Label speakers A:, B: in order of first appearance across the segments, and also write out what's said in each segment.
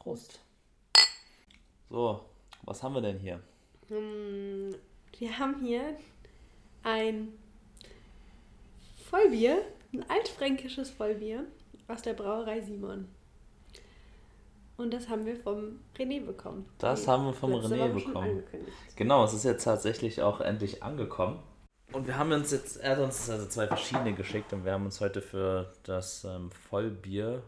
A: Prost. So, was haben wir denn hier?
B: Ähm, Wir haben hier ein Vollbier, ein altfränkisches Vollbier aus der Brauerei Simon. Und das haben wir vom René bekommen.
A: Das
B: Wie
A: haben wir vom
B: letzte
A: René bekommen. Genau, es ist jetzt tatsächlich auch endlich angekommen. Und wir haben uns jetzt, er hat uns also zwei verschiedene geschickt und wir haben uns heute für das ähm, Vollbier,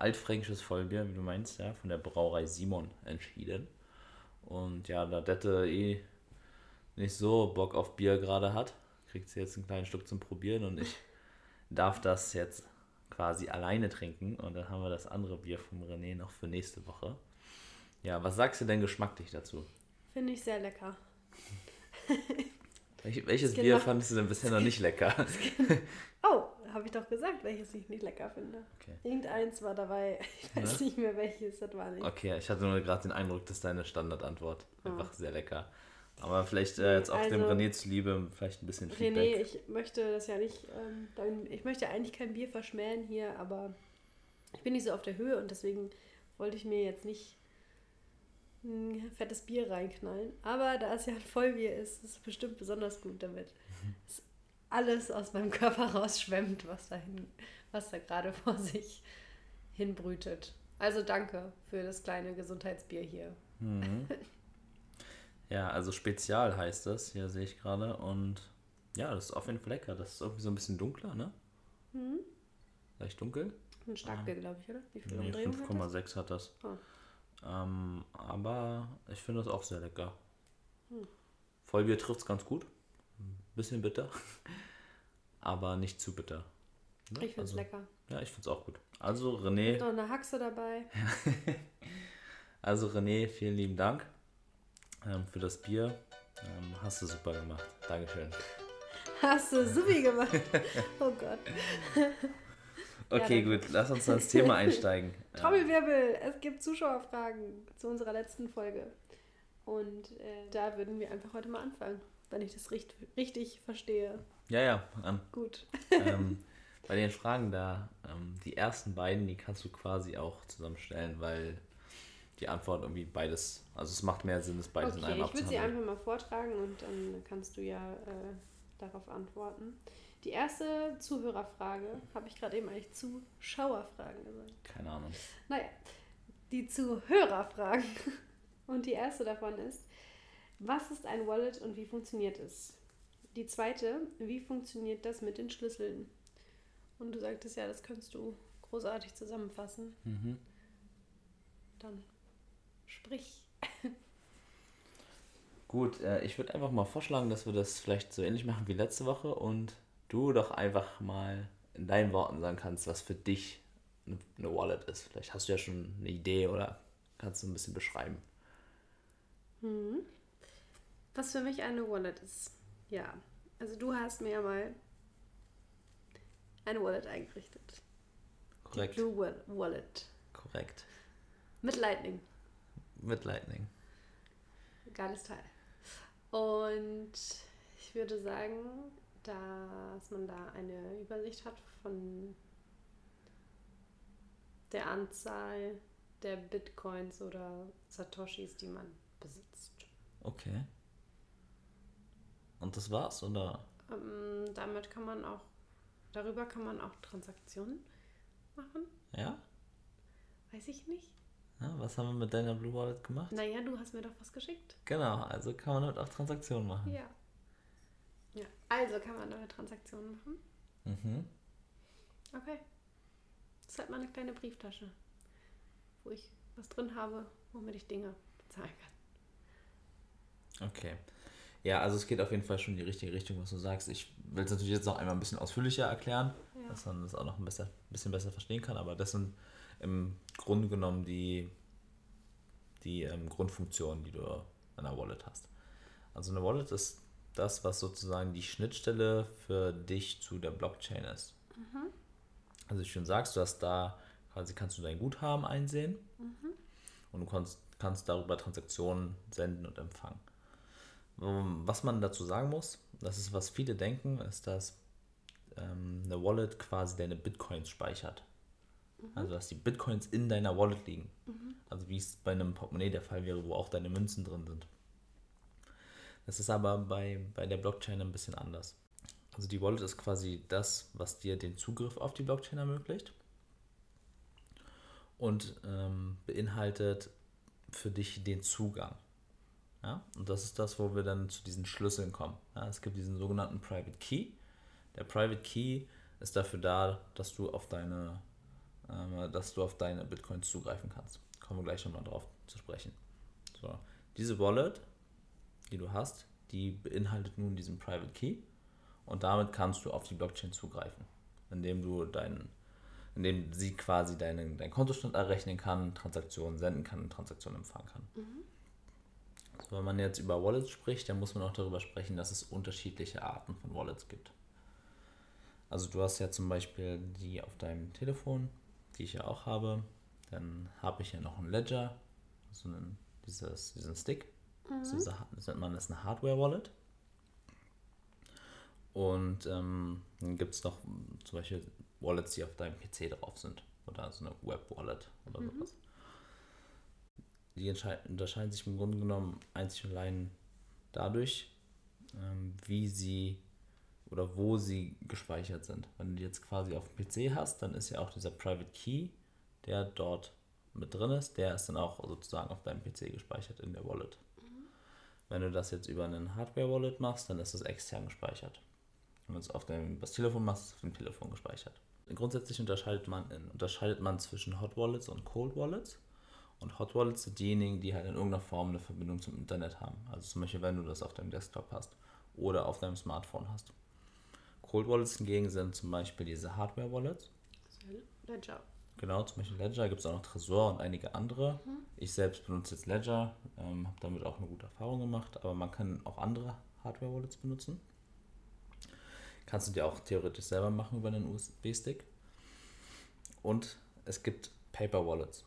A: altfränkisches Vollbier, wie du meinst, ja, von der Brauerei Simon entschieden. Und ja, da Dette eh nicht so Bock auf Bier gerade hat, kriegt sie jetzt einen kleinen Stück zum Probieren und ich darf das jetzt quasi alleine trinken. Und dann haben wir das andere Bier vom René noch für nächste Woche. Ja, was sagst du denn geschmacklich dazu?
B: Finde ich sehr lecker.
A: Welch, welches Bier fandest du denn bisher noch nicht lecker?
B: Oh, habe ich doch gesagt, welches ich nicht lecker finde.
A: Okay.
B: Irgendeins war dabei. Ich weiß
A: Ja?
B: nicht mehr welches, das war nicht.
A: Okay, ich hatte nur gerade den Eindruck, dass deine Standardantwort
B: Ah.
A: einfach sehr lecker. Aber vielleicht äh, jetzt auch dem
B: Also-
A: René zuliebe, vielleicht ein bisschen
B: René,
A: Feedback.
B: ich möchte das ja nicht, ähm, dein, ich möchte eigentlich kein Bier verschmähen hier, aber ich bin nicht so auf der Höhe und deswegen wollte ich mir jetzt nicht ein fettes Bier reinknallen. Aber da es ja ein Vollbier ist, ist es bestimmt besonders gut damit. Es alles aus meinem Körper rausschwemmt, was da, hin, was da gerade vor sich hinbrütet. Also danke für das kleine Gesundheitsbier hier.
A: Mhm. Ja, also Spezial heißt das, hier sehe ich gerade. Und ja, das ist auf jeden Fall lecker. Das ist irgendwie so ein bisschen dunkler, ne?
B: Mhm.
A: Leicht dunkel.
B: Ein Starkbier, glaube ich, oder? Wie viel
A: Nee,
B: Umdrehung hat das?
A: 5,6 hat das.
B: Oh.
A: Ähm, aber ich finde das auch sehr lecker.
B: Hm.
A: Vollbier trifft es ganz gut. Bisschen bitter. aber nicht zu bitter. Ne?
B: Ich finde es
A: also,
B: lecker.
A: Ja, ich finde es auch gut. Also René,
B: Noch eine Haxe dabei.
A: also René, vielen lieben Dank ähm, für das Bier. Ähm, hast du super gemacht. Dankeschön.
B: Hast du supi gemacht. Oh Gott.
A: Okay,
B: danke.
A: gut, lass uns ins Thema einsteigen. Ähm,
B: Trommelwirbel, es gibt Zuschauerfragen zu unserer letzten Folge. Und äh, da würden wir einfach heute mal anfangen, wenn ich das richt richtig verstehe.
A: ja, ja, an.
B: Gut.
A: ähm, bei den Fragen da, ähm, die ersten beiden, die kannst du quasi auch zusammenstellen, weil die Antwort irgendwie beides, also es macht mehr Sinn, es beides in
B: Okay,
A: einem
B: ich würde sie einfach mal vortragen und dann kannst du ja äh, darauf antworten. Die erste Zuhörerfrage habe ich gerade eben eigentlich Zuschauerfragen gesagt.
A: Keine Ahnung.
B: Naja, die Zuhörerfragen. Und die erste davon ist, was ist ein Wallet und wie funktioniert es? Die zweite, wie funktioniert das mit den Schlüsseln? Und du sagtest ja, das kannst du großartig zusammenfassen.
A: Mhm.
B: Dann sprich.
A: Gut, äh, ich würde einfach mal vorschlagen, dass wir das vielleicht so ähnlich machen wie letzte Woche und du doch einfach mal in deinen Worten sagen kannst, was für dich eine- eine Wallet ist. Vielleicht hast du ja schon eine Idee oder kannst du ein bisschen beschreiben.
B: Mhm. Was für mich eine Wallet ist. Ja, also du hast mir ja mal eine Wallet eingerichtet.
A: Korrekt.
B: Die Blue Wal- Wallet.
A: Korrekt.
B: Mit Lightning.
A: Mit Lightning.
B: Geiles Teil. Und ich würde sagen, dass man da eine Übersicht hat von der Anzahl der Bitcoins oder Satoshis, die man besitzt.
A: Okay. Und das war's, oder?
B: Ähm, damit kann man auch, darüber kann man auch Transaktionen machen.
A: Ja?
B: Weiß ich nicht.
A: ja? Was haben wir mit deiner Blue Wallet gemacht?
B: Naja, du hast mir doch was geschickt.
A: Genau, also kann man damit auch Transaktionen machen.
B: Ja. Ja, also kann man damit Transaktionen machen.
A: Mhm.
B: Okay. Das ist halt meine kleine Brieftasche, wo ich was drin habe, womit ich Dinge bezahlen kann.
A: Okay. Ja, also es geht auf jeden Fall schon in die richtige Richtung, was du sagst. Ich will es natürlich jetzt noch einmal ein bisschen ausführlicher erklären,
B: Ja.
A: dass man das auch noch ein bisschen, bisschen besser verstehen kann. Aber das sind im Grunde genommen die, die ähm, Grundfunktionen, die du an einer Wallet hast. Also eine Wallet ist das, was sozusagen die Schnittstelle für dich zu der Blockchain ist. Also wie du schon sagst, du hast da quasi kannst du dein Guthaben einsehen und du kannst, kannst darüber Transaktionen senden und empfangen. Ähm, Was man dazu sagen muss, das ist, was viele denken, ist, dass ähm, eine Wallet quasi deine Bitcoins speichert. Mhm. Also dass die Bitcoins in deiner Wallet liegen. Mhm. Also wie es bei einem Portemonnaie der Fall wäre, wo auch deine Münzen drin sind. Das ist aber bei, bei der Blockchain ein bisschen anders. Also die Wallet ist quasi das, was dir den Zugriff auf die Blockchain ermöglicht und ähm, beinhaltet für dich den Zugang. Ja? Und das ist das, wo wir dann zu diesen Schlüsseln kommen. Ja? Es gibt diesen sogenannten Private Key. Der Private Key ist dafür da, dass du auf deine, äh, dass du auf deine Bitcoins zugreifen kannst. Kommen wir gleich nochmal drauf zu sprechen. So. Diese Wallet, die du hast, die beinhaltet nun diesen Private Key und damit kannst du auf die Blockchain zugreifen, indem du deinen indem sie quasi deinen, deinen Kontostand errechnen kann, Transaktionen senden kann und Transaktionen empfangen kann. Mhm. Wenn man jetzt über Wallets spricht, dann muss man auch darüber sprechen, dass es unterschiedliche Arten von Wallets gibt. Also du hast ja zum Beispiel die auf deinem Telefon, die ich ja auch habe. Dann habe ich ja noch einen Ledger, so einen, dieses, diesen Stick. Mhm. Das, das nennt man das eine Hardware-Wallet. Und ähm, dann gibt es noch zum Beispiel Wallets, die auf deinem PC drauf sind. Oder so eine Web-Wallet oder mhm. sowas. Die unterscheiden sich im Grunde genommen einzig und allein dadurch, ähm, wie sie oder wo sie gespeichert sind. Wenn du die jetzt quasi auf dem PC hast, dann ist ja auch dieser Private Key, der dort mit drin ist, der ist dann auch sozusagen auf deinem PC gespeichert in der Wallet. Mhm. Wenn du das jetzt über einen Hardware-Wallet machst, dann ist das extern gespeichert. Wenn du es auf dem das Telefon machst, ist es auf dem Telefon gespeichert. Grundsätzlich unterscheidet man, in, unterscheidet man zwischen Hot Wallets und Cold Wallets. Und Hot Wallets sind diejenigen, die halt in irgendeiner Form eine Verbindung zum Internet haben. Also zum Beispiel, wenn du das auf deinem Desktop hast oder auf deinem Smartphone hast. Cold Wallets hingegen sind zum Beispiel diese Hardware Wallets. Ledger. Genau, zum Beispiel Ledger gibt es auch noch Tresor und einige andere. Mhm. Ich selbst benutze jetzt Ledger, ähm, habe damit auch eine gute Erfahrung gemacht, aber man kann auch andere Hardware Wallets benutzen. Kannst du dir auch theoretisch selber machen über einen USB-Stick. Und es gibt Paper Wallets.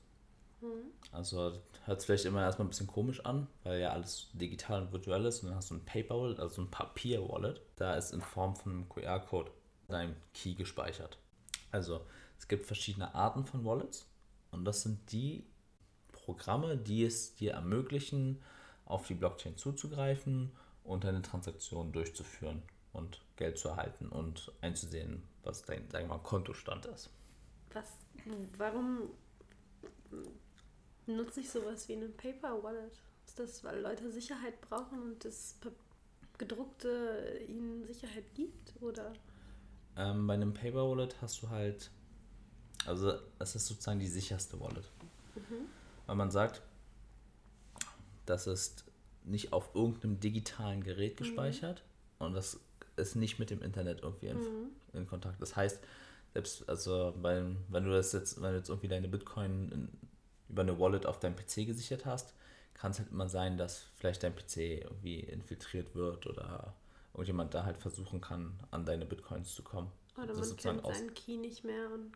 A: Mhm. Also hört es vielleicht immer erstmal ein bisschen komisch an, weil ja alles digital und virtuell ist. Und dann hast du ein Paper Wallet, also ein Papier-Wallet. Da ist in Form von einem QR-Code dein Key gespeichert. Also es gibt verschiedene Arten von Wallets. Und das sind die Programme, die es dir ermöglichen, auf die Blockchain zuzugreifen und deine Transaktionen durchzuführen und Geld zu erhalten und einzusehen, was dein sagen wir mal, Kontostand ist.
B: Was, warum nutze ich sowas wie einen Paper Wallet? Ist das, weil Leute Sicherheit brauchen und das gedruckte ihnen Sicherheit gibt? Oder?
A: Ähm, bei einem Paper Wallet hast du halt, also es ist sozusagen die sicherste Wallet. Mhm. Weil man sagt, das ist nicht auf irgendeinem digitalen Gerät mhm. gespeichert mhm. und das ist nicht mit dem Internet irgendwie in, mhm. in Kontakt. Das heißt, selbst, also beim, wenn du das jetzt, wenn du jetzt irgendwie deine Bitcoin in, über eine Wallet auf deinem PC gesichert hast, kann es halt immer sein, dass vielleicht dein PC irgendwie infiltriert wird oder irgendjemand da halt versuchen kann, an deine Bitcoins zu kommen.
B: Oder man kennt seinen Key nicht mehr und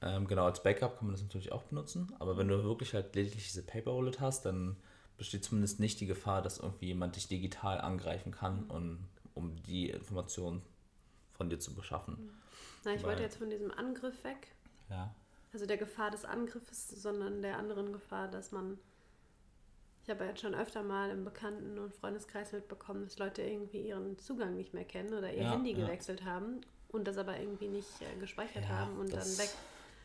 A: ähm, genau, als Backup kann man das natürlich auch benutzen, aber wenn du wirklich halt lediglich diese Paper Wallet hast, dann besteht zumindest nicht die Gefahr, dass irgendwie jemand dich digital angreifen kann und um die Informationen von dir zu beschaffen. Mhm.
B: Na, ich Weil, wollte jetzt von diesem Angriff weg.
A: Ja.
B: Also der Gefahr des Angriffes, sondern der anderen Gefahr, dass man. Ich habe jetzt schon öfter mal im Bekannten- und Freundeskreis mitbekommen, dass Leute irgendwie ihren Zugang nicht mehr kennen oder ihr ja, Handy ja. gewechselt haben und das aber irgendwie nicht äh, gespeichert ja, haben und das, dann weg.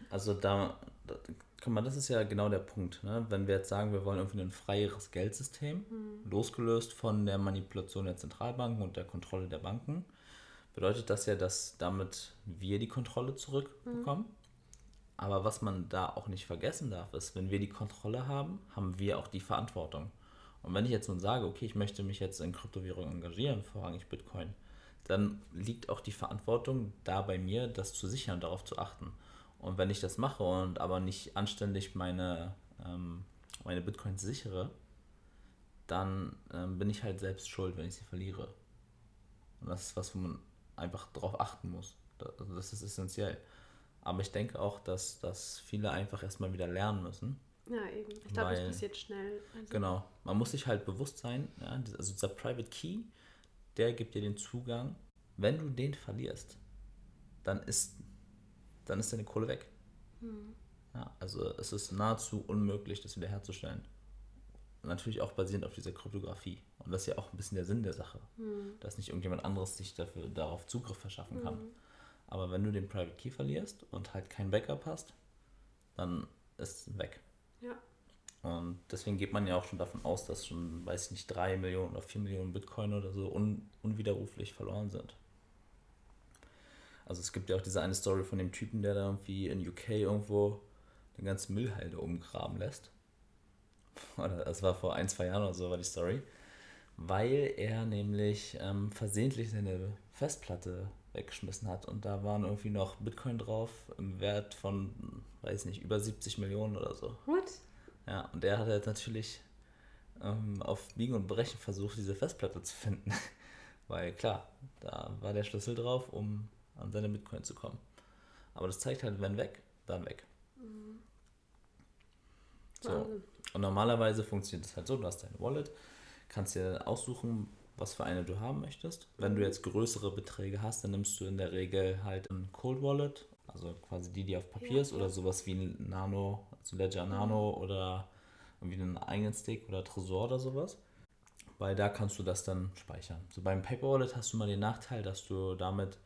A: Also da, da guck mal, das ist ja genau der Punkt. Ne? Wenn wir jetzt sagen, wir wollen irgendwie ein freieres Geldsystem, mhm. losgelöst von der Manipulation der Zentralbanken und der Kontrolle der Banken, bedeutet das ja, dass damit wir die Kontrolle zurückbekommen. Mhm. Aber was man da auch nicht vergessen darf, ist, wenn wir die Kontrolle haben, haben wir auch die Verantwortung. Und wenn ich jetzt nun sage, okay, ich möchte mich jetzt in Kryptowährungen engagieren, vorrangig Bitcoin, dann liegt auch die Verantwortung da bei mir, das zu sichern darauf zu achten. Und wenn ich das mache und aber nicht anständig meine, ähm, meine Bitcoins sichere, dann ähm, bin ich halt selbst schuld, wenn ich sie verliere. Und das ist was, wo man einfach darauf achten muss. Also das ist essentiell. Aber ich denke auch, dass, dass viele einfach erstmal wieder lernen müssen.
B: Ja, eben. Ich glaube, das passiert schnell.
A: Also genau. Man muss sich halt bewusst sein, ja, also dieser Private Key, der gibt dir den Zugang. Wenn du den verlierst, dann ist dann ist deine Kohle weg. Mhm. Ja, also es ist nahezu unmöglich, das wiederherzustellen. Natürlich auch basierend auf dieser Kryptographie. Und das ist ja auch ein bisschen der Sinn der Sache, mhm. dass nicht irgendjemand anderes sich dafür, darauf Zugriff verschaffen kann. Mhm. Aber wenn du den Private Key verlierst und halt kein Backup hast, dann ist es weg. Ja. Und deswegen geht man ja auch schon davon aus, dass schon, weiß ich nicht, drei Millionen oder vier Millionen Bitcoin oder so un unwiderruflich verloren sind. Also es gibt ja auch diese eine Story von dem Typen, der da irgendwie in UK irgendwo den ganzen Müllhalde umgraben lässt. Oder das war vor ein, zwei Jahren oder so, war die Story. Weil er nämlich ähm, versehentlich seine Festplatte weggeschmissen hat und da waren irgendwie noch Bitcoin drauf im Wert von, weiß nicht, über 70 Millionen oder so. What? Ja, und der hat halt natürlich ähm, auf Biegen und Brechen versucht, diese Festplatte zu finden. Weil klar, da war der Schlüssel drauf, um an seine Bitcoin zu kommen. Aber das zeigt halt, wenn weg, dann weg. Mhm. So. Und normalerweise funktioniert es halt so, du hast deine Wallet, kannst dir aussuchen, was für eine du haben möchtest. Wenn du jetzt größere Beträge hast, dann nimmst du in der Regel halt ein Cold Wallet, also quasi die, die auf Papier ja, ist, oder sowas wie ein Nano, also Ledger Nano mhm. oder irgendwie einen eigenen Stick oder Tresor oder sowas. Weil da kannst du das dann speichern. So beim Paper Wallet hast du mal den Nachteil, dass du damit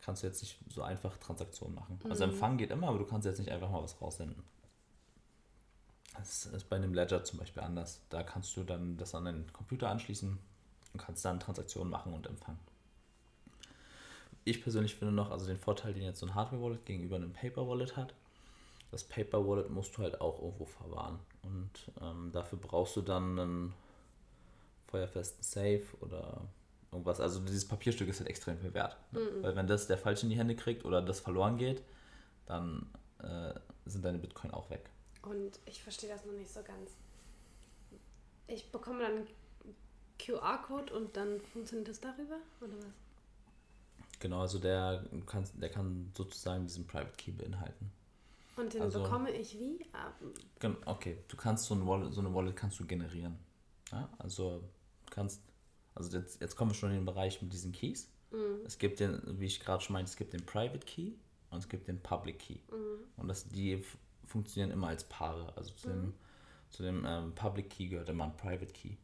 A: kannst du jetzt nicht so einfach Transaktionen machen. Also mhm. Also Empfang geht immer, aber du kannst jetzt nicht einfach mal was raussenden. Das ist bei einem Ledger zum Beispiel anders. Da kannst du dann das an den Computer anschließen und kannst dann Transaktionen machen und empfangen. Ich persönlich finde noch, also den Vorteil, den jetzt so ein Hardware-Wallet gegenüber einem Paper-Wallet hat, das Paper-Wallet musst du halt auch irgendwo verwahren. Und ähm, dafür brauchst du dann einen feuerfesten Safe oder irgendwas. Also dieses Papierstück ist halt extrem viel wert. Ne? Mhm. Weil wenn das der falsch in die Hände kriegt oder das verloren geht, dann äh, sind deine Bitcoin auch weg.
B: Und ich verstehe das noch nicht so ganz. Ich bekomme dann QR-Code und dann funktioniert das darüber, oder was?
A: Genau, also der kann, der kann sozusagen diesen Private Key beinhalten.
B: Und den also, bekomme ich wie? Ah.
A: Okay, du kannst so, ein Wallet, so eine Wallet kannst du generieren. Ja, also kannst also jetzt, jetzt kommen wir schon in den Bereich mit diesen Keys. Mhm. Es gibt den, wie ich gerade schon meinte, es gibt den Private Key und es gibt den Public Key. Mhm. Und das, die funktionieren immer als Paare. Also zu dem, mhm. zu dem ähm, Public Key gehört immer ein Private Key.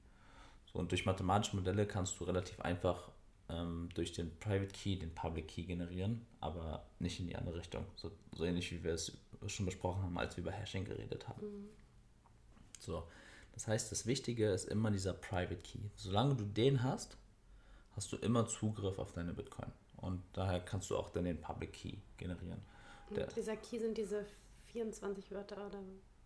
A: Und durch mathematische Modelle kannst du relativ einfach ähm, durch den Private Key den Public Key generieren, aber nicht in die andere Richtung. So, so ähnlich wie wir es schon besprochen haben, als wir über Hashing geredet haben. Mhm. So, das heißt, das Wichtige ist immer dieser Private Key. Solange du den hast, hast du immer Zugriff auf deine Bitcoin. Und daher kannst du auch dann den Public Key generieren.
B: Der, dieser Key sind diese 24 Wörter oder?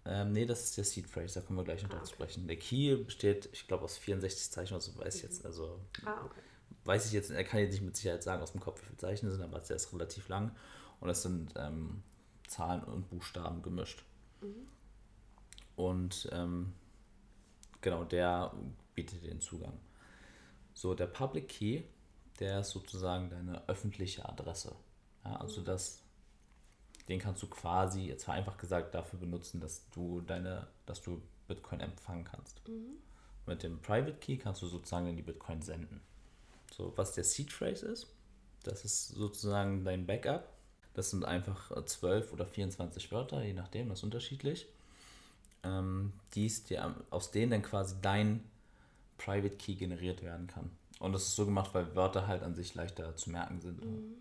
A: Ähm, nee, das ist der Seed Phrase, da kommen wir gleich noch ah, okay. sprechen. Der Key besteht, ich glaube, aus 64 Zeichen oder so, weiß ich mhm. jetzt, also ah, okay. weiß ich jetzt, er kann jetzt nicht mit Sicherheit sagen aus dem Kopf, wie viele Zeichen es sind, aber es ist relativ lang und es sind ähm, Zahlen und Buchstaben gemischt. Mhm. Und ähm, Genau, der bietet den Zugang. So, der Public Key, der ist sozusagen deine öffentliche Adresse. Ja, also mhm. das, den kannst du quasi, jetzt vereinfacht gesagt, dafür benutzen, dass du deine, dass du Bitcoin empfangen kannst. Mhm. Mit dem Private Key kannst du sozusagen in die Bitcoin senden. So, was der Seed Phrase ist, das ist sozusagen dein Backup. Das sind einfach 12 oder 24 Wörter, je nachdem, das ist unterschiedlich ähm, dies dir, aus denen dann quasi dein Private Key generiert werden kann. Und das ist so gemacht, weil Wörter halt an sich leichter zu merken sind. Mhm.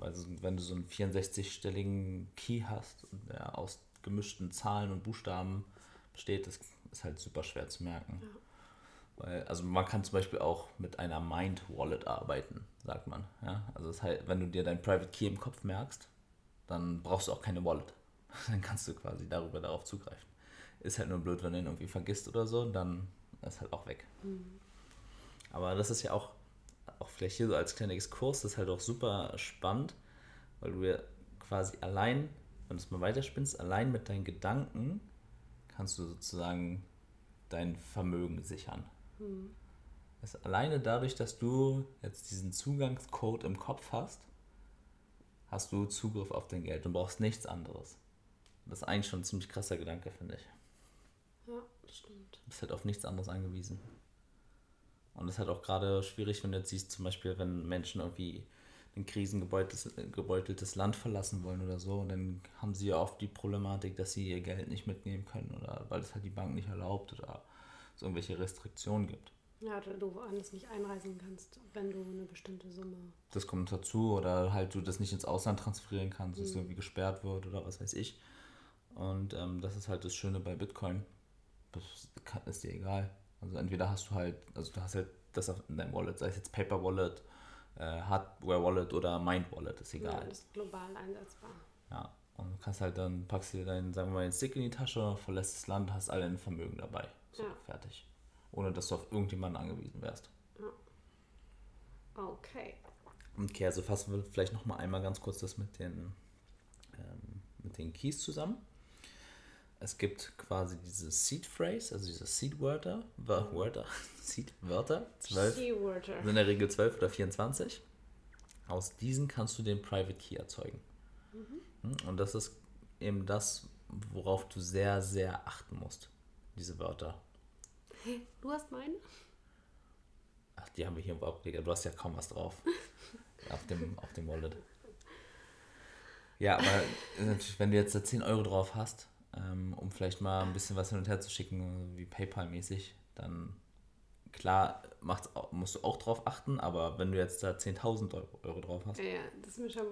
A: Also wenn du so einen 64-stelligen Key hast, der aus gemischten Zahlen und Buchstaben besteht, das ist halt super schwer zu merken. Ja. Weil, also man kann zum Beispiel auch mit einer Mind Wallet arbeiten, sagt man. Ja? Also das heißt, wenn du dir dein Private Key im Kopf merkst, dann brauchst du auch keine Wallet. Dann kannst du quasi darüber darauf zugreifen. Ist halt nur blöd, wenn du ihn irgendwie vergisst oder so, dann ist halt auch weg. Mhm. Aber das ist ja auch, auch vielleicht hier so als kleiner Exkurs, das ist halt auch super spannend, weil du ja quasi allein, wenn du es mal weiterspinnst, allein mit deinen Gedanken kannst du sozusagen dein Vermögen sichern. Mhm. Das alleine dadurch, dass du jetzt diesen Zugangscode im Kopf hast, hast du Zugriff auf dein Geld und brauchst nichts anderes. Das ist eigentlich schon ein ziemlich krasser Gedanke, finde ich.
B: Ja, das stimmt.
A: Du bist halt auf nichts anderes angewiesen. Und das ist halt auch gerade schwierig, wenn du jetzt siehst, zum Beispiel, wenn Menschen irgendwie ein krisengebeuteltes Land verlassen wollen oder so. Und dann haben sie ja oft die Problematik, dass sie ihr Geld nicht mitnehmen können oder weil es halt die Bank nicht erlaubt oder es irgendwelche Restriktionen gibt.
B: Ja, oder du woanders nicht einreisen kannst, wenn du eine bestimmte Summe.
A: Das kommt dazu oder halt du das nicht ins Ausland transferieren kannst, dass mhm. es irgendwie gesperrt wird oder was weiß ich. Und ähm, das ist halt das Schöne bei Bitcoin. Das ist dir egal. Also entweder hast du halt, also du hast halt das in deinem Wallet, sei es jetzt Paper Wallet, äh, Hardware Wallet oder Mind Wallet, ist egal. Ja,
B: das ist global einsetzbar.
A: Ja, und du kannst halt dann, packst dir deinen, sagen wir mal, den Stick in die Tasche, verlässt das Land, hast alle ein Vermögen dabei. So, ja. fertig ohne dass du auf irgendjemanden angewiesen wärst.
B: Okay.
A: Okay, also fassen wir vielleicht noch mal einmal ganz kurz das mit den, ähm, mit den Keys zusammen. Es gibt quasi diese Seed Phrase, also diese Seed Wörter, Wörter, Seed Wörter, 12, sind in der Regel 12 oder 24. Aus diesen kannst du den Private Key erzeugen. Mhm. Und das ist eben das, worauf du sehr, sehr achten musst, diese Wörter.
B: Hey, du hast meine?
A: Ach, die haben wir hier im Ableger. Du hast ja kaum was drauf. auf, dem, auf dem Wallet. Ja, aber wenn du jetzt da 10 Euro drauf hast, ähm, um vielleicht mal ein bisschen was hin und her zu schicken, wie PayPal-mäßig, dann klar macht's, musst du auch drauf achten, aber wenn du jetzt da 10.000 Euro, Euro drauf hast.
B: Ja, ja, das ist mir schon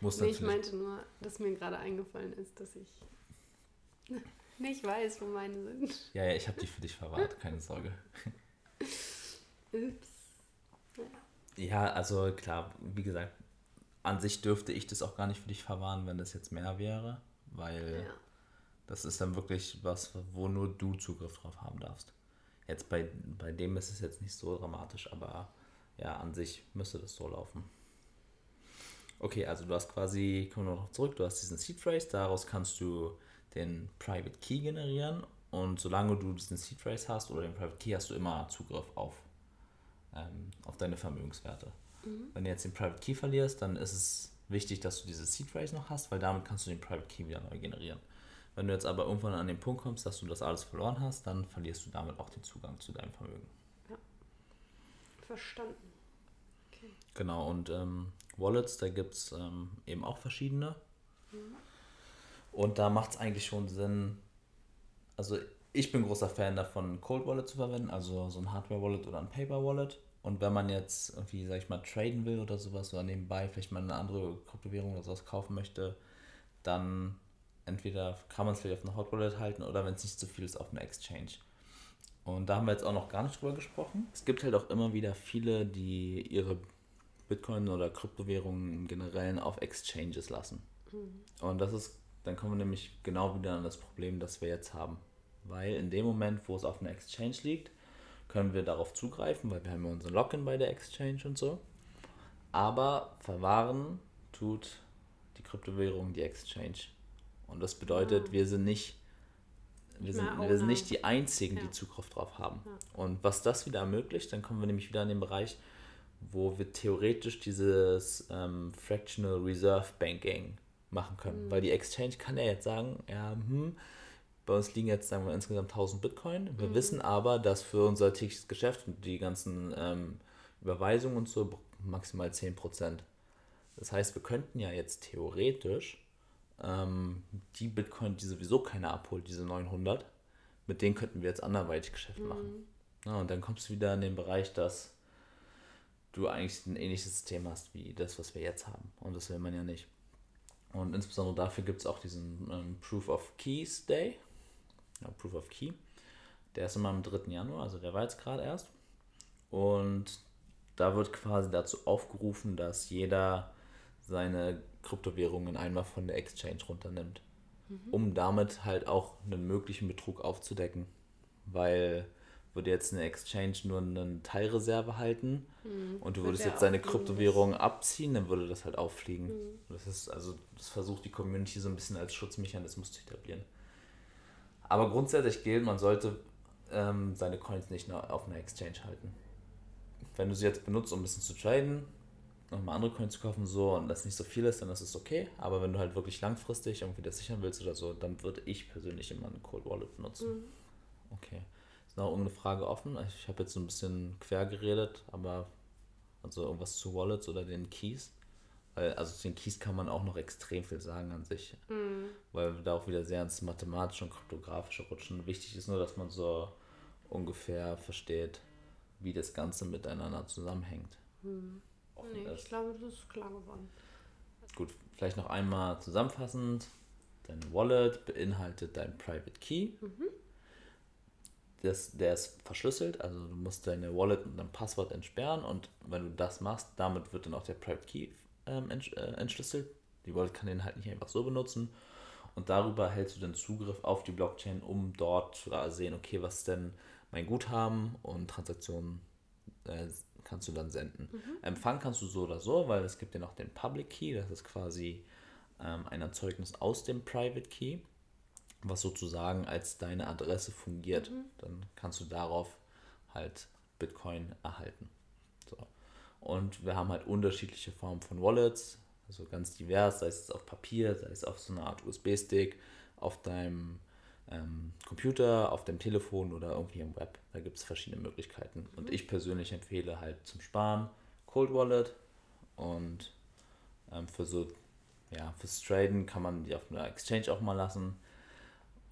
B: bewusst. Nee, ich meinte nur, dass mir gerade eingefallen ist, dass ich nicht weiß, wo meine sind.
A: Ja, ja, ich habe die für dich verwahrt, keine Sorge. Ups. Ja. ja, also klar, wie gesagt, an sich dürfte ich das auch gar nicht für dich verwahren, wenn das jetzt mehr wäre, weil ja. Das ist dann wirklich was, wo nur du Zugriff drauf haben darfst. Jetzt bei, bei dem ist es jetzt nicht so dramatisch, aber ja, an sich müsste das so laufen. Okay, also du hast quasi, kommen wir noch zurück, du hast diesen Seed Phrase, daraus kannst du den Private Key generieren und solange du diesen Seed Phrase hast oder den Private Key, hast du immer Zugriff auf, ähm, auf deine Vermögenswerte. Mhm. Wenn du jetzt den Private Key verlierst, dann ist es wichtig, dass du diese Seed Phrase noch hast, weil damit kannst du den Private Key wieder neu generieren. Wenn du jetzt aber irgendwann an den Punkt kommst, dass du das alles verloren hast, dann verlierst du damit auch den Zugang zu deinem Vermögen. Ja.
B: Verstanden.
A: Okay. Genau, und ähm, Wallets, da gibt es ähm, eben auch verschiedene. Mhm. Und da macht es eigentlich schon Sinn, also ich bin großer Fan davon, Cold Wallet zu verwenden, also so ein Hardware Wallet oder ein Paper Wallet. Und wenn man jetzt irgendwie, sag ich mal, traden will oder sowas oder nebenbei vielleicht mal eine andere Kryptowährung oder sowas kaufen möchte, dann entweder kann man es vielleicht auf eine Hot Wallet halten oder wenn es nicht zu viel ist, auf eine Exchange. Und da haben wir jetzt auch noch gar nicht drüber gesprochen. Es gibt halt auch immer wieder viele, die ihre Bitcoin oder Kryptowährungen im Generellen auf Exchanges lassen. Mhm. Und das ist dann kommen wir nämlich genau wieder an das Problem, das wir jetzt haben. Weil in dem Moment, wo es auf einer Exchange liegt, können wir darauf zugreifen, weil wir haben ja unseren Login bei der Exchange und so. Aber verwahren tut die Kryptowährung die Exchange. Und das bedeutet, ah. wir sind nicht wir sind, wir sind nicht die Einzigen, die Zugriff drauf haben. Und was das wieder ermöglicht, dann kommen wir nämlich wieder in den Bereich, wo wir theoretisch dieses ähm, Fractional Reserve Banking machen können. Mhm. Weil die Exchange kann ja jetzt sagen, ja, hm, bei uns liegen jetzt sagen wir insgesamt 1000 Bitcoin. Wir mhm. wissen aber, dass für unser tägliches Geschäft und die ganzen ähm, Überweisungen und so maximal 10%. Das heißt, wir könnten ja jetzt theoretisch ähm, die Bitcoin, die sowieso keiner abholt, diese 900, mit denen könnten wir jetzt anderweitig Geschäft mhm. machen. Ja, und dann kommst du wieder in den Bereich, dass du eigentlich ein ähnliches System hast wie das, was wir jetzt haben. Und das will man ja nicht. Und insbesondere dafür gibt es auch diesen ähm, Proof of Keys Day. Ja, Proof of Key. Der ist immer am 3. Januar, also der war jetzt gerade erst. Und da wird quasi dazu aufgerufen, dass jeder seine Kryptowährungen einmal von der Exchange runternimmt. Mhm. Um damit halt auch einen möglichen Betrug aufzudecken. Weil würde jetzt eine Exchange nur eine Teilreserve halten mhm. und du würdest jetzt deine Kryptowährung abziehen, dann würde das halt auffliegen. Mhm. Das ist also, das versucht die Community so ein bisschen als Schutzmechanismus zu etablieren. Aber grundsätzlich gilt, man sollte ähm, seine Coins nicht nur auf einer Exchange halten. Wenn du sie jetzt benutzt, um ein bisschen zu traden, nochmal andere Coins zu kaufen, so und das nicht so viel ist, dann ist es okay. Aber wenn du halt wirklich langfristig irgendwie das sichern willst oder so, dann würde ich persönlich immer eine Cold Wallet benutzen. Mhm. Okay noch irgendeine Frage offen? Ich habe jetzt so ein bisschen quer geredet, aber also irgendwas zu Wallets oder den Keys? Weil, also zu den Keys kann man auch noch extrem viel sagen an sich. Mhm. Weil wir da auch wieder sehr ins Mathematische und Kryptografische rutschen. Wichtig ist nur, dass man so ungefähr versteht, wie das Ganze miteinander zusammenhängt. Mhm.
B: Nee, ich glaube, das ist klar geworden.
A: Gut, vielleicht noch einmal zusammenfassend. Dein Wallet beinhaltet dein Private Key. Mhm. Das, der ist verschlüsselt, also du musst deine Wallet mit einem Passwort entsperren und wenn du das machst, damit wird dann auch der Private Key ähm, äh, entschlüsselt. Die Wallet kann den halt nicht einfach so benutzen und darüber hältst du den Zugriff auf die Blockchain, um dort zu sehen, okay, was ist denn mein Guthaben und Transaktionen äh, kannst du dann senden. Mhm. Empfang kannst du so oder so, weil es gibt ja noch den Public Key, das ist quasi ähm, ein Erzeugnis aus dem Private Key, was sozusagen als deine Adresse fungiert. Mhm. Dann kannst du darauf halt Bitcoin erhalten. So. Und wir haben halt unterschiedliche Formen von Wallets, also ganz divers, sei es auf Papier, sei es auf so einer Art USB-Stick, auf deinem ähm, Computer, auf dem Telefon oder irgendwie im Web. Da gibt es verschiedene Möglichkeiten. Mhm. Und ich persönlich empfehle halt zum Sparen Cold Wallet und ähm, für so, ja, fürs Traden kann man die auf einer Exchange auch mal lassen.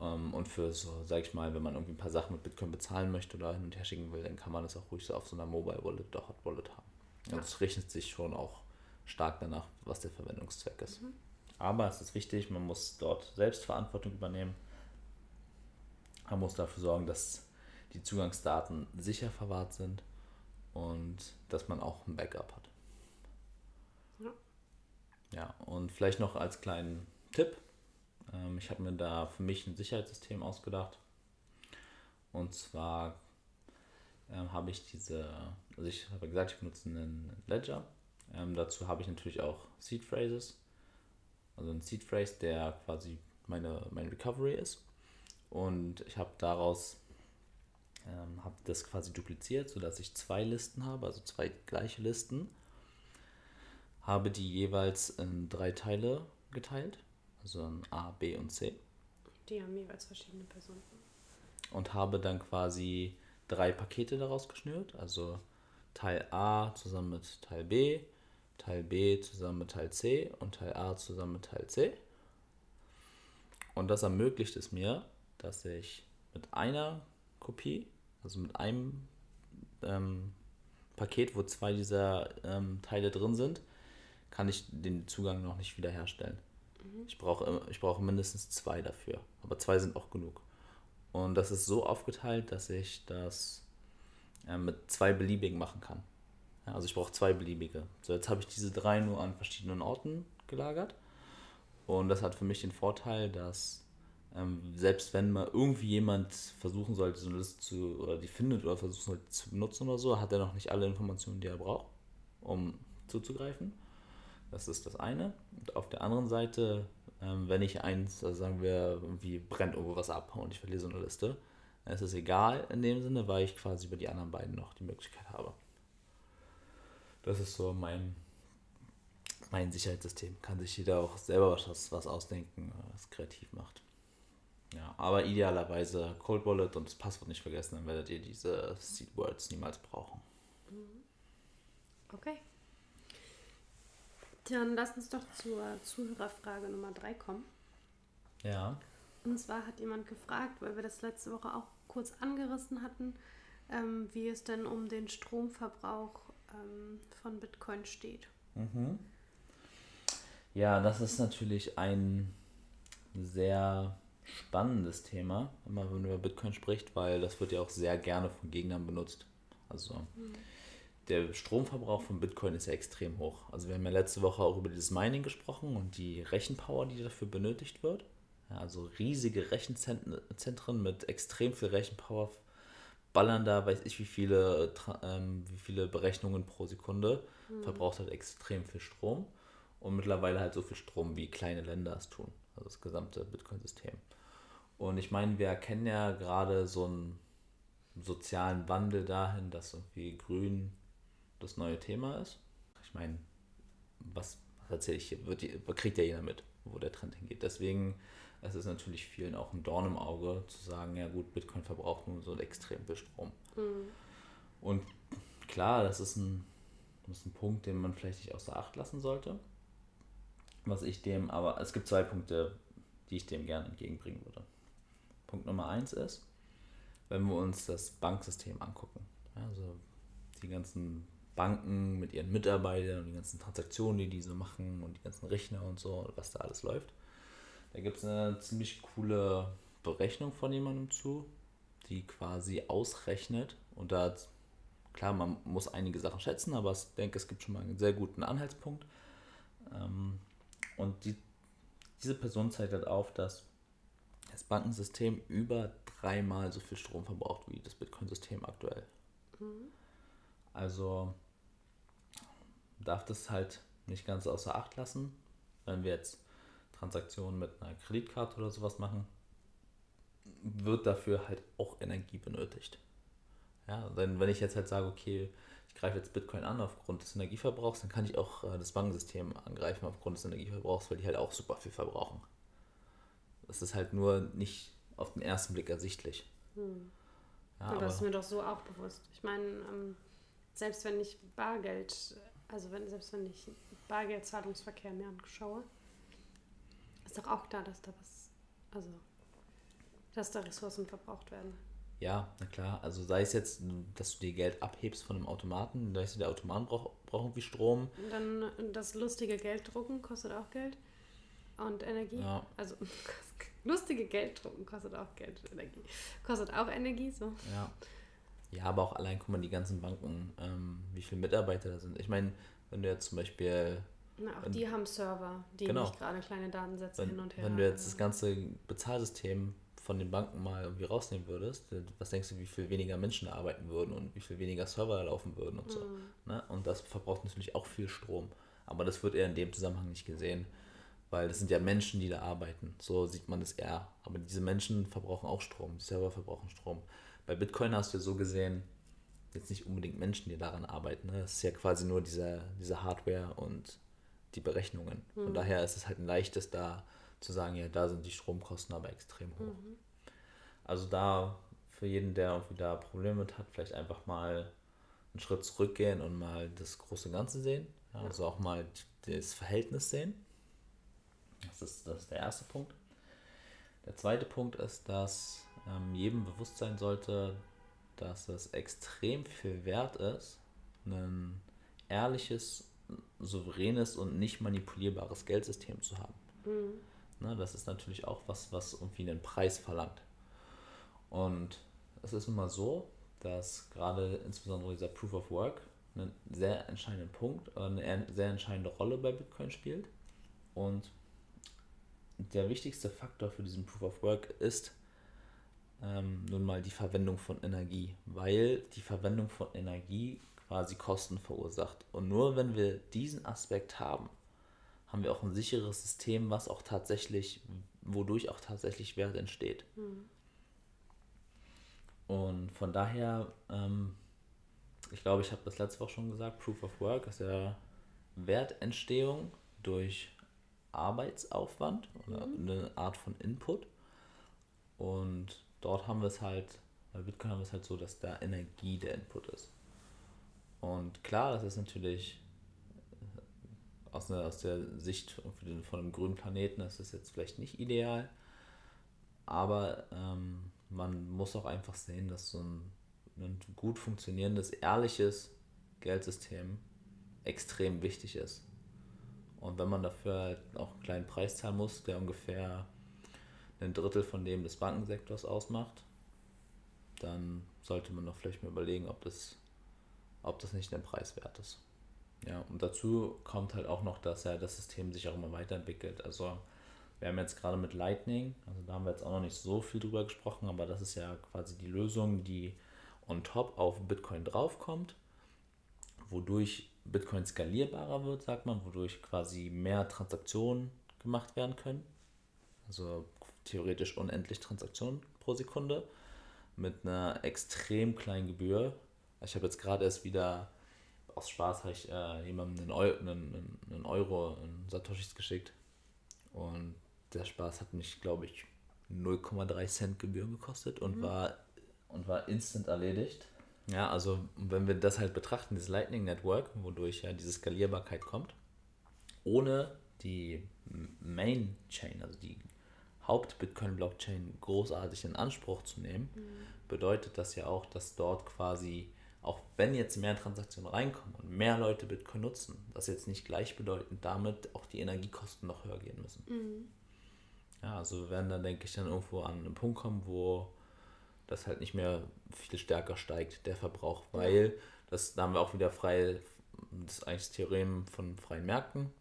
A: Ähm, und für so, sag ich mal, wenn man irgendwie ein paar Sachen mit Bitcoin bezahlen möchte oder hin und her schicken will, dann kann man das auch ruhig so auf so einer Mobile Wallet oder Hot Wallet haben. Und es richtet sich schon auch stark danach, was der Verwendungszweck ist. Mhm. Aber es ist wichtig, man muss dort selbst Verantwortung übernehmen man muss dafür sorgen, dass die Zugangsdaten sicher verwahrt sind und dass man auch ein Backup hat. Ja. Ja, und vielleicht noch als kleinen Tipp. Ähm, ich habe mir da für mich ein Sicherheitssystem ausgedacht. Und zwar ähm, habe ich diese, also ich habe gesagt, ich benutze einen Ledger. Ähm, dazu habe ich natürlich auch Seed Phrases. Also ein Seed Phrase, der quasi meine, meine Recovery ist. Und ich habe daraus ähm, habe das quasi dupliziert, sodass ich zwei Listen habe, also zwei gleiche Listen. Habe die jeweils in drei Teile geteilt, also in A, B und C.
B: Die haben jeweils verschiedene Personen.
A: Und habe dann quasi drei Pakete daraus geschnürt, also Teil A zusammen mit Teil B, Teil B zusammen mit Teil C und Teil A zusammen mit Teil C. Und das ermöglicht es mir, dass ich mit einer Kopie, also mit einem ähm, Paket, wo zwei dieser ähm, Teile drin sind, kann ich den Zugang noch nicht wiederherstellen. Mhm. Ich brauche ich brauche mindestens zwei dafür, aber zwei sind auch genug. Und das ist so aufgeteilt, dass ich das äh, mit zwei beliebigen machen kann. Ja, also ich brauche zwei beliebige. So, jetzt habe ich diese drei nur an verschiedenen Orten gelagert. Und das hat für mich den Vorteil, dass ähm, selbst wenn mal irgendwie jemand versuchen sollte, so eine Liste zu, oder die findet oder versuchen sollte zu benutzen oder so, hat er noch nicht alle Informationen, die er braucht, um zuzugreifen. Das ist das eine. Und auf der anderen Seite, ähm, wenn ich eins, also sagen wir, irgendwie brennt irgendwo was ab und ich verliere so eine Liste, dann ist es egal in dem Sinne, weil ich quasi über die anderen beiden noch die Möglichkeit habe. Das ist so mein, mein Sicherheitssystem. Kann sich jeder auch selber was, was ausdenken, was kreativ macht. Ja, aber idealerweise Cold Wallet und das Passwort nicht vergessen, dann werdet ihr diese Seed Words niemals brauchen. Mhm.
B: Okay. Dann lass uns doch zur Zuhörerfrage Nummer 3 kommen. Ja. Und zwar hat jemand gefragt, weil wir das letzte Woche auch kurz angerissen hatten, ähm, wie es denn um den Stromverbrauch ähm, von Bitcoin steht.
A: Mhm. Ja, das ist natürlich ein sehr spannendes Thema, immer wenn man über Bitcoin spricht, weil das wird ja auch sehr gerne von Gegnern benutzt. Also mhm. der Stromverbrauch von Bitcoin ist ja extrem hoch. Also wir haben ja letzte Woche auch über dieses Mining gesprochen und die Rechenpower, die dafür benötigt wird. Ja, also riesige Rechenzentren mit extrem viel Rechenpower ballern da, weiß ich wie viele, ähm, wie viele Berechnungen pro Sekunde. Mhm. Verbraucht halt extrem viel Strom und mittlerweile halt so viel Strom, wie kleine Länder es tun. Also das gesamte Bitcoin-System. Und ich meine, wir erkennen ja gerade so einen sozialen Wandel dahin, dass irgendwie Grün das neue Thema ist. Ich meine, was, was erzähle ich hier? Wird kriegt ja jeder mit, wo der Trend hingeht. Deswegen es ist es natürlich vielen auch ein Dorn im Auge zu sagen, ja gut, Bitcoin verbraucht nun so extrem viel Strom. Mhm. Und klar, das ist, ein, das ist ein Punkt, den man vielleicht nicht außer Acht lassen sollte. was ich dem, aber es gibt zwei Punkte, die ich dem gerne entgegenbringen würde. Punkt Nummer eins ist, wenn wir uns das Banksystem angucken. Also die ganzen Banken mit ihren Mitarbeitern und die ganzen Transaktionen, die diese machen und die ganzen Rechner und so, was da alles läuft. Da gibt es eine ziemlich coole Berechnung von jemandem zu, die quasi ausrechnet und da, klar, man muss einige Sachen schätzen, aber ich denke, es gibt schon mal einen sehr guten Anhaltspunkt. Ähm, und die, diese Person zeigt halt auf, dass das Bankensystem über dreimal so viel Strom verbraucht wie das Bitcoin-System aktuell. Mhm. Also darf das halt nicht ganz außer Acht lassen, wenn wir jetzt Transaktionen mit einer Kreditkarte oder sowas machen, wird dafür halt auch Energie benötigt. Ja, denn wenn ich jetzt halt sage, okay, ich greife jetzt Bitcoin an aufgrund des Energieverbrauchs, dann kann ich auch äh, das Bankensystem angreifen aufgrund des Energieverbrauchs, weil die halt auch super viel verbrauchen. Das ist halt nur nicht auf den ersten Blick ersichtlich. Hm.
B: Ja, aber das ist mir doch so auch bewusst. Ich meine, ähm, selbst wenn ich Bargeld, also wenn, selbst wenn ich Bargeldzahlungsverkehr mir anschaue, ist doch auch klar, dass da was, also dass da Ressourcen verbraucht werden.
A: Ja, na klar. Also sei es jetzt, dass du dir Geld abhebst von einem Automaten, da ist der Automat braucht, braucht irgendwie Strom.
B: Und dann das lustige Gelddrucken kostet auch Geld und Energie. Ja. Also lustige Gelddrucken kostet auch Geld und Energie. Kostet auch Energie, so.
A: Ja. Ja, aber auch allein, guck mal, die ganzen Banken, ähm, wie viele Mitarbeiter da sind. Ich meine, wenn du jetzt zum Beispiel
B: na, auch wenn, die haben Server, die genau. nicht gerade kleine Datensätze
A: wenn,
B: hin und
A: her. Wenn du jetzt das ganze Bezahlsystem von den Banken mal irgendwie rausnehmen würdest, was denkst du, wie viel weniger Menschen arbeiten würden und wie viel weniger Server da laufen würden und so. Mhm. Ne? Und das verbraucht natürlich auch viel Strom. Aber das wird eher in dem Zusammenhang nicht gesehen, weil das sind ja Menschen, die da arbeiten. So sieht man das eher. Aber diese Menschen verbrauchen auch Strom, die Server verbrauchen Strom. Bei Bitcoin hast du so gesehen, jetzt nicht unbedingt Menschen, die daran arbeiten. Ne? Das ist ja quasi nur diese, diese Hardware und die Berechnungen. Von mhm. daher ist es halt ein leichtes da zu sagen, ja, da sind die Stromkosten aber extrem hoch. Mhm. Also da für jeden, der irgendwie da Probleme mit hat, vielleicht einfach mal einen Schritt zurückgehen und mal das große Ganze sehen. Ja, also auch mal das Verhältnis sehen. Das ist, das ist der erste Punkt. Der zweite Punkt ist, dass ähm, jedem bewusst sein sollte, dass es extrem viel wert ist, ein ehrliches, souveränes und nicht manipulierbares Geldsystem zu haben. Mhm. Ne, das ist natürlich auch was, was irgendwie einen Preis verlangt. Und es ist immer so, dass gerade insbesondere dieser Proof of Work einen sehr entscheidenden Punkt, eine sehr entscheidende Rolle bei Bitcoin spielt. Und der wichtigste Faktor für diesen Proof of Work ist ähm, nun mal die Verwendung von Energie, weil die Verwendung von Energie quasi Kosten verursacht. Und nur wenn wir diesen Aspekt haben, haben wir auch ein sicheres System, was auch tatsächlich, wodurch auch tatsächlich Wert entsteht. Mhm. Und von daher, ähm, ich glaube, ich habe das letzte Woche schon gesagt, Proof of Work ist ja Wertentstehung durch Arbeitsaufwand oder mhm. eine Art von Input. Und dort haben wir es halt, bei Bitcoin haben wir es halt so, dass da Energie der Input ist. Und klar, das ist natürlich aus, einer, aus der Sicht von einem grünen Planeten ist das jetzt vielleicht nicht ideal, aber ähm, man muss auch einfach sehen, dass so ein, ein gut funktionierendes, ehrliches Geldsystem extrem wichtig ist. Und wenn man dafür halt auch einen kleinen Preis zahlen muss, der ungefähr ein Drittel von dem des Bankensektors ausmacht, dann sollte man doch vielleicht mal überlegen, ob das, ob das nicht ein Preis wert ist. Ja, und dazu kommt halt auch noch, dass ja das System sich auch immer weiterentwickelt. Also wir haben jetzt gerade mit Lightning, also da haben wir jetzt auch noch nicht so viel drüber gesprochen, aber das ist ja quasi die Lösung, die on top auf Bitcoin draufkommt, wodurch Bitcoin skalierbarer wird, sagt man, wodurch quasi mehr Transaktionen gemacht werden können. Also theoretisch unendlich Transaktionen pro Sekunde mit einer extrem kleinen Gebühr. Ich habe jetzt gerade erst wieder aus Spaß habe ich äh, jemandem einen, Eu einen, einen Euro in Satoshis geschickt. Und der Spaß hat mich, glaube ich, 0,3 Cent Gebühr gekostet und, mhm. war, und war instant erledigt. Ja, also wenn wir das halt betrachten, dieses Lightning Network, wodurch ja diese Skalierbarkeit kommt, ohne die Main Chain, also die Haupt-Bitcoin-Blockchain großartig in Anspruch zu nehmen, mhm. bedeutet das ja auch, dass dort quasi, auch wenn jetzt mehr Transaktionen reinkommen und mehr Leute Bitcoin nutzen, das jetzt nicht gleichbedeutend damit auch die Energiekosten noch höher gehen müssen. Mhm. Ja, also wir werden dann, denke ich, dann irgendwo an einen Punkt kommen, wo das halt nicht mehr viel stärker steigt, der Verbrauch, weil das, da haben wir auch wieder frei, das ist eigentlich das Theorem von freien Märkten.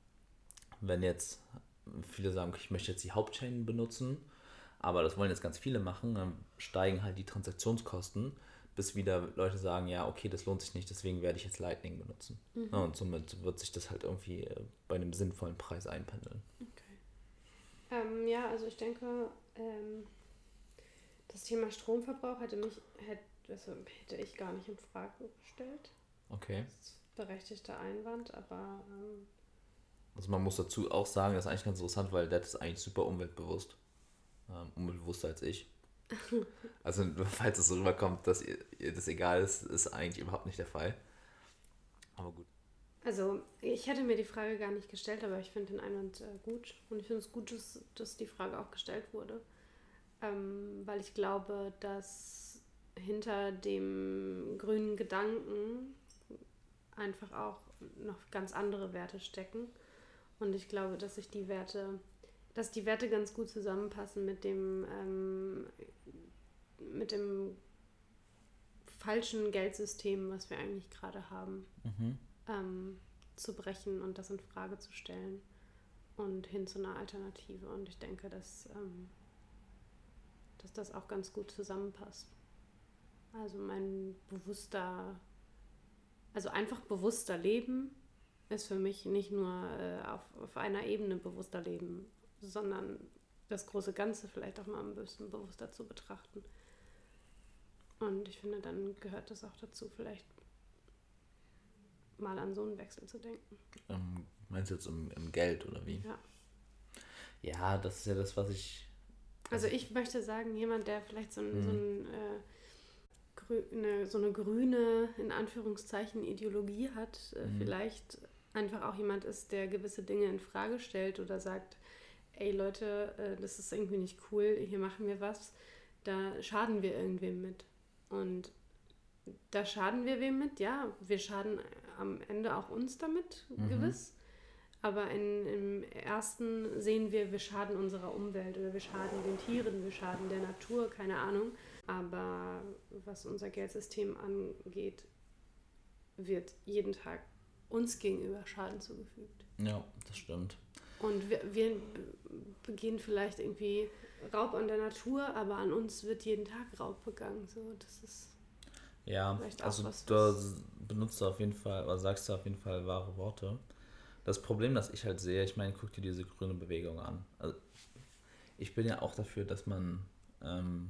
A: Wenn jetzt viele sagen, ich möchte jetzt die Hauptchain benutzen, aber das wollen jetzt ganz viele machen, dann steigen halt die Transaktionskosten, bis wieder Leute sagen, ja, okay, das lohnt sich nicht, deswegen werde ich jetzt Lightning benutzen. Mhm. Ja, und somit wird sich das halt irgendwie äh, bei einem sinnvollen Preis einpendeln.
B: Okay. Ähm, ja, also ich denke, ähm, das Thema Stromverbrauch hätte mich, hätte, also hätte ich gar nicht in Frage gestellt. Okay. Das ist berechtigter Einwand, aber ähm,
A: also man muss dazu auch sagen, das ist eigentlich ganz interessant, weil der ist eigentlich super umweltbewusst. Ähm, umweltbewusster als ich. also falls es so rüberkommt, dass ihr, ihr das egal ist, ist eigentlich überhaupt nicht der Fall. Aber gut.
B: Also ich hätte mir die Frage gar nicht gestellt, aber ich finde den Einwand äh, gut. Und ich finde es gut, dass, dass die Frage auch gestellt wurde. Ähm, weil ich glaube, dass hinter dem grünen Gedanken einfach auch noch ganz andere Werte stecken und ich glaube, dass sich die Werte, dass die Werte ganz gut zusammenpassen mit dem, ähm, mit dem falschen Geldsystem, was wir eigentlich gerade haben, mhm. ähm, zu brechen und das in Frage zu stellen und hin zu einer Alternative. Und ich denke, dass, ähm, dass das auch ganz gut zusammenpasst. Also mein bewusster, also einfach bewusster Leben ist für mich nicht nur äh, auf, auf einer Ebene bewusster leben, sondern das große Ganze vielleicht auch mal ein bisschen bewusster zu betrachten. Und ich finde, dann gehört es auch dazu, vielleicht mal an so einen Wechsel zu denken.
A: Ähm, meinst du jetzt im, im Geld oder wie? Ja. Ja, das ist ja das, was ich.
B: Also, ich möchte sagen, jemand, der vielleicht so ein, mhm. so, ein äh, eine, so eine grüne, in Anführungszeichen, Ideologie hat, äh, mhm. vielleicht einfach auch jemand ist, der gewisse Dinge in Frage stellt oder sagt, ey Leute, äh, das ist irgendwie nicht cool, hier machen wir was, da schaden wir irgendwem mit. Und da schaden wir wem mit, ja, wir schaden am Ende auch uns damit, mhm. gewiss. Aber in, im ersten sehen wir, wir schaden unserer Umwelt oder wir schaden den Tieren, wir schaden der Natur, keine Ahnung. Aber was unser Geldsystem angeht, wird jeden Tag uns gegenüber Schaden zugefügt.
A: Ja, das stimmt.
B: Und wir, wir begehen vielleicht irgendwie Raub an der Natur, aber an uns wird jeden Tag Raub begangen. So, das ist
A: ja, also was, du benutzt auf jeden Fall, oder sagst du auf jeden Fall wahre Worte. Das Problem, das ich halt sehe, ich meine, guck dir diese grüne Bewegung an. Also, ich bin ja auch dafür, dass man, ähm,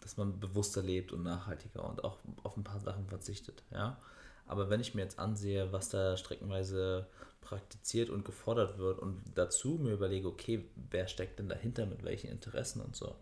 A: dass man bewusster lebt und nachhaltiger und auch auf ein paar Sachen verzichtet, ja. Aber wenn ich mir jetzt ansehe, was da streckenweise praktiziert und gefordert wird und dazu mir überlege, okay, wer steckt denn dahinter mit welchen Interessen und so,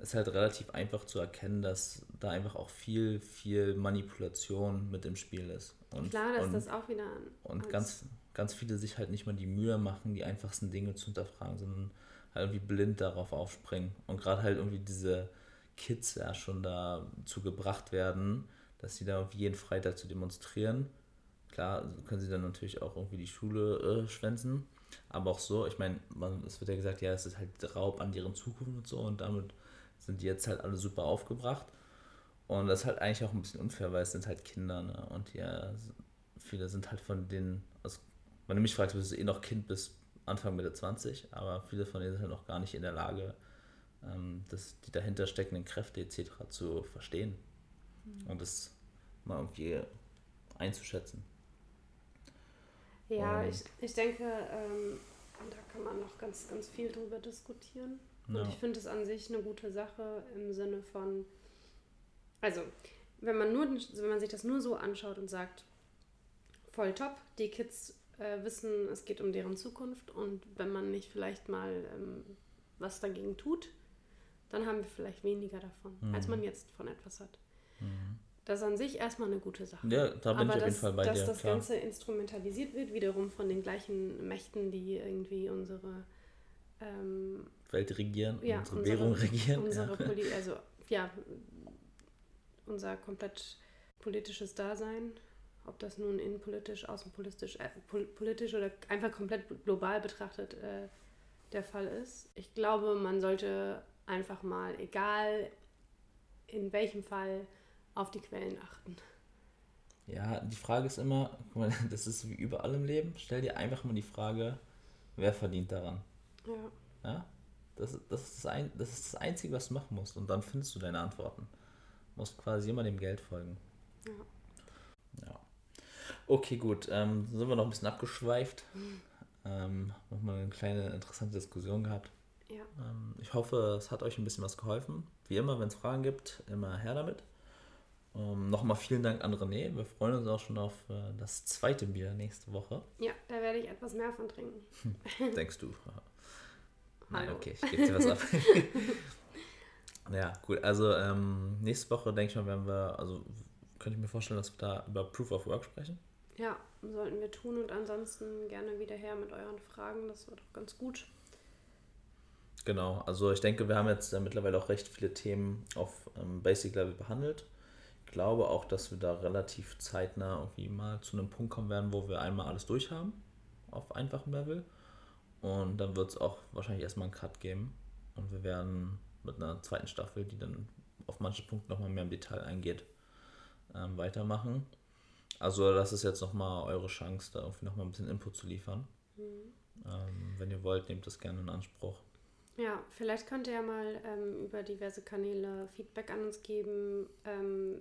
A: ist halt relativ einfach zu erkennen, dass da einfach auch viel, viel Manipulation mit im Spiel ist. Und,
B: Klar, dass und, das auch wieder an.
A: Und ganz, ganz viele sich halt nicht mal die Mühe machen, die einfachsten Dinge zu hinterfragen, sondern halt irgendwie blind darauf aufspringen. Und gerade halt irgendwie diese Kids ja schon dazu gebracht werden, dass sie da auf jeden Freitag zu demonstrieren. Klar, können sie dann natürlich auch irgendwie die Schule äh, schwänzen. Aber auch so, ich meine, es wird ja gesagt, ja, es ist halt Raub an deren Zukunft und so und damit sind die jetzt halt alle super aufgebracht. Und das ist halt eigentlich auch ein bisschen unfair, weil es sind halt Kinder, ne? Und ja, viele sind halt von also, wenn du mich fragst, bist du eh noch Kind bis Anfang Mitte 20, aber viele von denen sind halt noch gar nicht in der Lage, ähm, das, die dahinter steckenden Kräfte etc. zu verstehen und das mal irgendwie einzuschätzen.
B: Ja, ich, ich denke, ähm, da kann man noch ganz, ganz viel drüber diskutieren. Ja. Und ich finde es an sich eine gute Sache im Sinne von, also wenn man nur, wenn man sich das nur so anschaut und sagt, voll top, die Kids äh, wissen, es geht um deren Zukunft und wenn man nicht vielleicht mal ähm, was dagegen tut, dann haben wir vielleicht weniger davon, mhm. als man jetzt von etwas hat. Mhm. Das ist an sich erstmal eine gute Sache.
A: Ja, da bin
B: Aber
A: ich auf jeden
B: dass,
A: Fall bei
B: dass
A: dir.
B: das
A: klar.
B: Ganze instrumentalisiert wird, wiederum von den gleichen Mächten, die irgendwie unsere, ähm,
A: Welt regieren,
B: ja,
A: unsere, Währung regieren.
B: unsere
A: ja.
B: Poli also ja, unser komplett politisches Dasein, ob das nun innenpolitisch, außenpolitisch, äh, pol politisch oder einfach komplett global betrachtet äh, der Fall ist. Ich glaube, man sollte einfach mal, egal in welchem Fall, auf die Quellen achten.
A: Ja, die Frage ist immer, guck mal, das ist wie überall im Leben, stell dir einfach mal die Frage, wer verdient daran?
B: Ja.
A: Ja? Das, das, ist das, ein, das ist das Einzige, was du machen musst. Und dann findest du deine Antworten. Du musst quasi immer dem Geld folgen.
B: Ja.
A: Ja. Okay, gut. Ähm, sind wir noch ein bisschen abgeschweift. Ähm, nochmal eine kleine interessante Diskussion gehabt.
B: Ja.
A: Ähm, ich hoffe, es hat euch ein bisschen was geholfen. Wie immer, wenn es Fragen gibt, immer her damit. Ähm, Nochmal vielen Dank an René. Wir freuen uns auch schon auf äh, das zweite Bier nächste Woche.
B: ja, da werde ich etwas mehr von trinken.
A: Denkst du? Nein,
B: Hallo.
A: okay, ich gebe dir was ab. ja, gut. Also ähm, nächste Woche denke ich mal, werden wir, also könnte ich mir vorstellen, dass wir da über Proof of Work sprechen.
B: Ja, sollten wir tun und ansonsten gerne wieder her mit euren Fragen. Das wird auch ganz gut.
A: Genau, also ich denke, wir haben jetzt äh, mittlerweile auch recht viele Themen auf ähm, Basic Level behandelt. Ich glaube auch, dass wir da relativ zeitnah irgendwie mal zu einem Punkt kommen werden, wo wir einmal alles durch haben auf einfachem Level. Und dann wird es auch wahrscheinlich erstmal einen Cut geben. Und wir werden mit einer zweiten Staffel, die dann auf manche Punkte nochmal mehr im Detail eingeht, ähm, weitermachen. Also das ist jetzt nochmal eure Chance, da irgendwie nochmal ein bisschen Input zu liefern. Ähm, wenn ihr wollt, nehmt das gerne in Anspruch.
B: Ja, vielleicht könnt ihr ja mal ähm, über diverse Kanäle Feedback an uns geben, ähm,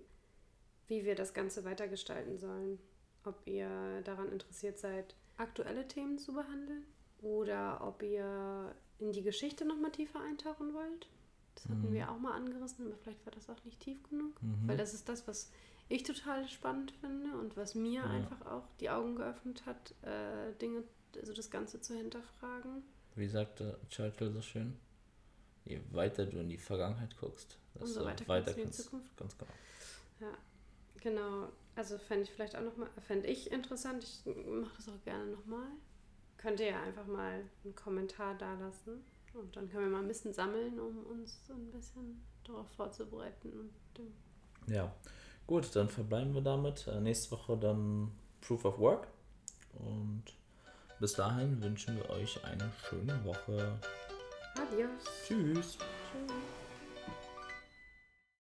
B: wie wir das Ganze weitergestalten sollen. Ob ihr daran interessiert seid, aktuelle Themen zu behandeln oder ob ihr in die Geschichte nochmal tiefer eintauchen wollt. Das hatten wir auch mal angerissen, aber vielleicht war das auch nicht tief genug. Weil das ist das, was ich total spannend finde und was mir einfach auch die Augen geöffnet hat, äh, Dinge, also das Ganze zu hinterfragen.
A: Wie sagte Churchill so schön? Je weiter du in die Vergangenheit guckst, desto
B: weiter
A: weiter
B: kannst du in die Zukunft.
A: Ganz genau.
B: Ja, genau. Also fände ich vielleicht auch nochmal, fände ich interessant. Ich mache das auch gerne nochmal. Könnt ihr ja einfach mal einen Kommentar da lassen. Und dann können wir mal ein bisschen sammeln, um uns so ein bisschen darauf vorzubereiten. Und,
A: Ja, gut, dann verbleiben wir damit. Äh, nächste Woche dann Proof of Work. Und bis dahin wünschen wir euch eine schöne Woche.
B: adios.
A: Tschüss.
B: Tschüss.